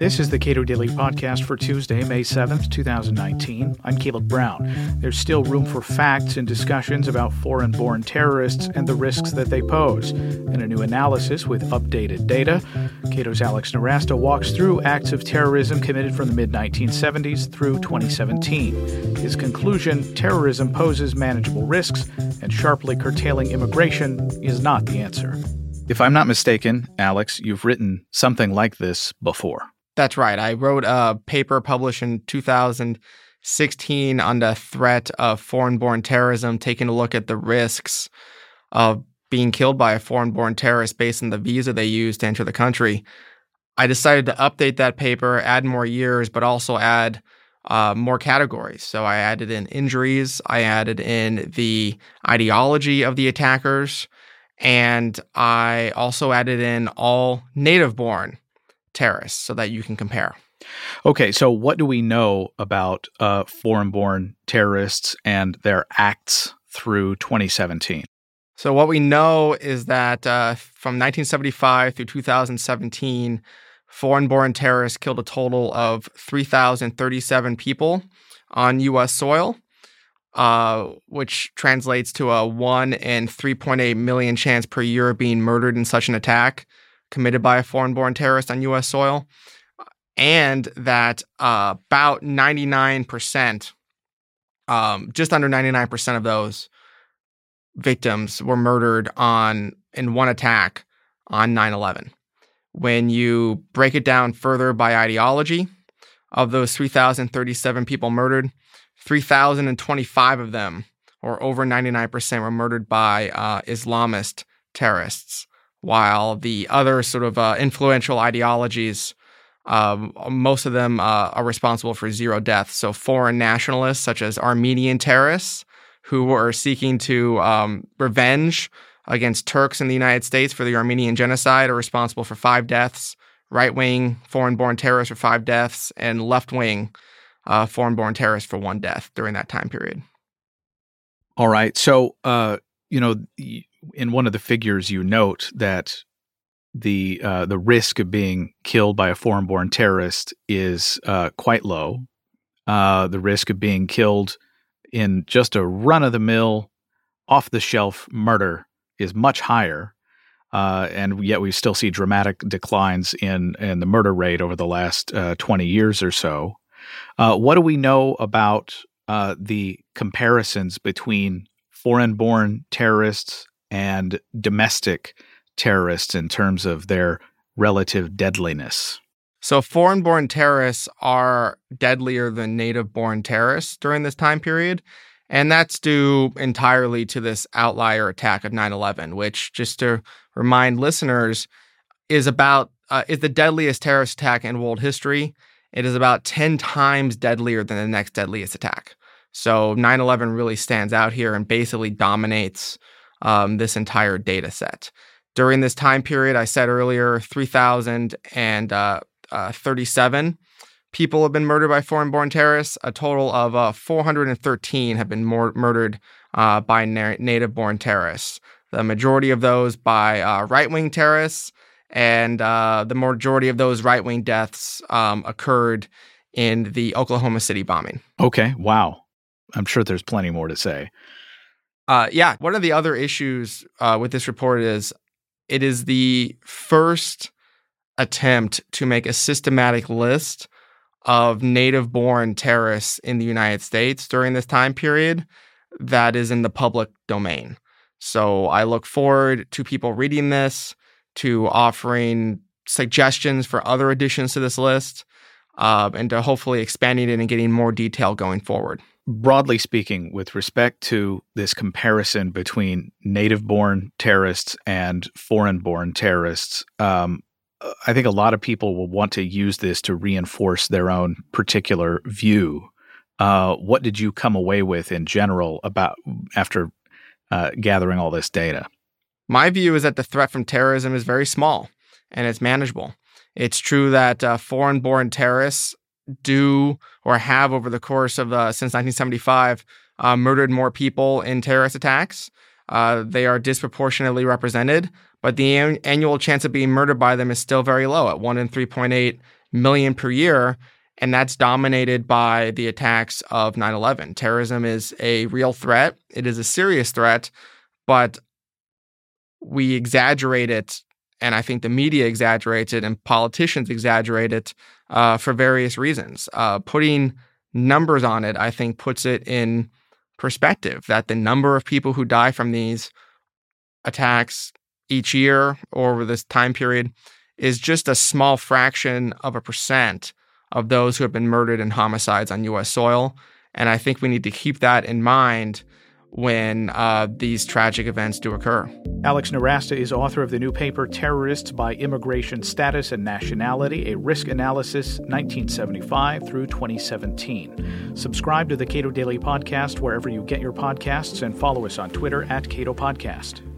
This is the Cato Daily Podcast for Tuesday, May 7th, 2019. I'm Caleb Brown. There's still room for facts and discussions about foreign born terrorists and the risks that they pose. In a new analysis with updated data, Cato's Alex Nowrasteh walks through acts of terrorism committed from the mid 1970s through 2017. His conclusion terrorism poses manageable risks, and sharply curtailing immigration is not the answer. If I'm not mistaken, Alex, you've written something like this before. That's right. I wrote a paper published in 2016 on the threat of foreign born terrorism, taking a look at the risks of being killed by a foreign born terrorist based on the visa they use to enter the country. I decided to update that paper, add more years, but also add uh, more categories. So I added in injuries, I added in the ideology of the attackers, and I also added in all native born terrorists so that you can compare. Okay, so what do we know about uh, foreign born terrorists and their acts through 2017? So, what we know is that uh, from 1975 through 2017, foreign born terrorists killed a total of 3,037 people on U.S. soil, uh, which translates to a 1 in 3.8 million chance per year of being murdered in such an attack committed by a foreign born terrorist on U.S. soil, and that uh, about 99%, um, just under 99% of those victims were murdered on in one attack on 9 11. When you break it down further by ideology, of those 3,037 people murdered, 3,025 of them, or over 99%, were murdered by uh, Islamist terrorists while the other sort of uh, influential ideologies, um, most of them uh, are responsible for zero deaths. So, foreign nationalists, such as Armenian terrorists, who were seeking to um, revenge against Turks in the United States for the Armenian genocide, are responsible for five deaths. Right wing foreign born terrorists for five deaths, and left wing uh, foreign born terrorists for one death during that time period. All right. So, uh, you know, in one of the figures you note that the uh, the risk of being killed by a foreign born terrorist is uh, quite low. Uh, the risk of being killed in just a run of the mill, off the shelf murder is much higher. Uh, and yet we still see dramatic declines in, in the murder rate over the last uh, 20 years or so. Uh, what do we know about the comparisons between foreign born terrorists and domestic terrorists in terms of their relative deadliness? So, foreign born terrorists are deadlier than native born terrorists during this time period. And that's due entirely to this outlier attack of 9 11, which, just to remind listeners, is about uh, is the deadliest terrorist attack in world history. It is about 10 times deadlier than the next deadliest attack. So 9 11 really stands out here and basically dominates um, this entire data set. During this time period, I said earlier, 3,037 uh, uh, people have been murdered by foreign born terrorists. A total of uh, 413 have been mor- murdered uh, by na- native born terrorists. The majority of those by uh, right wing terrorists, and uh, the majority of those right wing deaths um, occurred in the Oklahoma City bombing. Okay, wow. I'm sure there's plenty more to say. Uh, yeah, one of the other issues uh, with this report is it is the first attempt to make a systematic list of native born terrorists in the United States during this time period that is in the public domain. So I look forward to people reading this, to offering suggestions for other additions to this list, uh, and to hopefully expanding it and getting more detail going forward broadly speaking, with respect to this comparison between native born terrorists and foreign born terrorists, um, I think a lot of people will want to use this to reinforce their own particular view. Uh, what did you come away with in general about after uh, gathering all this data? My view is that the threat from terrorism is very small and it's manageable. It's true that uh, foreign born terrorists do or have over the course of uh, since 1975 uh, murdered more people in terrorist attacks. Uh, they are disproportionately represented, but the an- annual chance of being murdered by them is still very low at 1 in 3.8 million per year. And that's dominated by the attacks of 9 11. Terrorism is a real threat, it is a serious threat, but we exaggerate it. And I think the media exaggerates it and politicians exaggerate it uh, for various reasons. Uh, putting numbers on it, I think, puts it in perspective that the number of people who die from these attacks each year over this time period is just a small fraction of a percent of those who have been murdered in homicides on U.S. soil. And I think we need to keep that in mind when uh, these tragic events do occur. Alex Nowrasteh is author of the new paper Terrorists by Immigration Status and Nationality, a Risk Analysis 1975 through 2017. Subscribe to the Cato Daily Podcast wherever you get your podcasts and follow us on Twitter at Cato Podcast.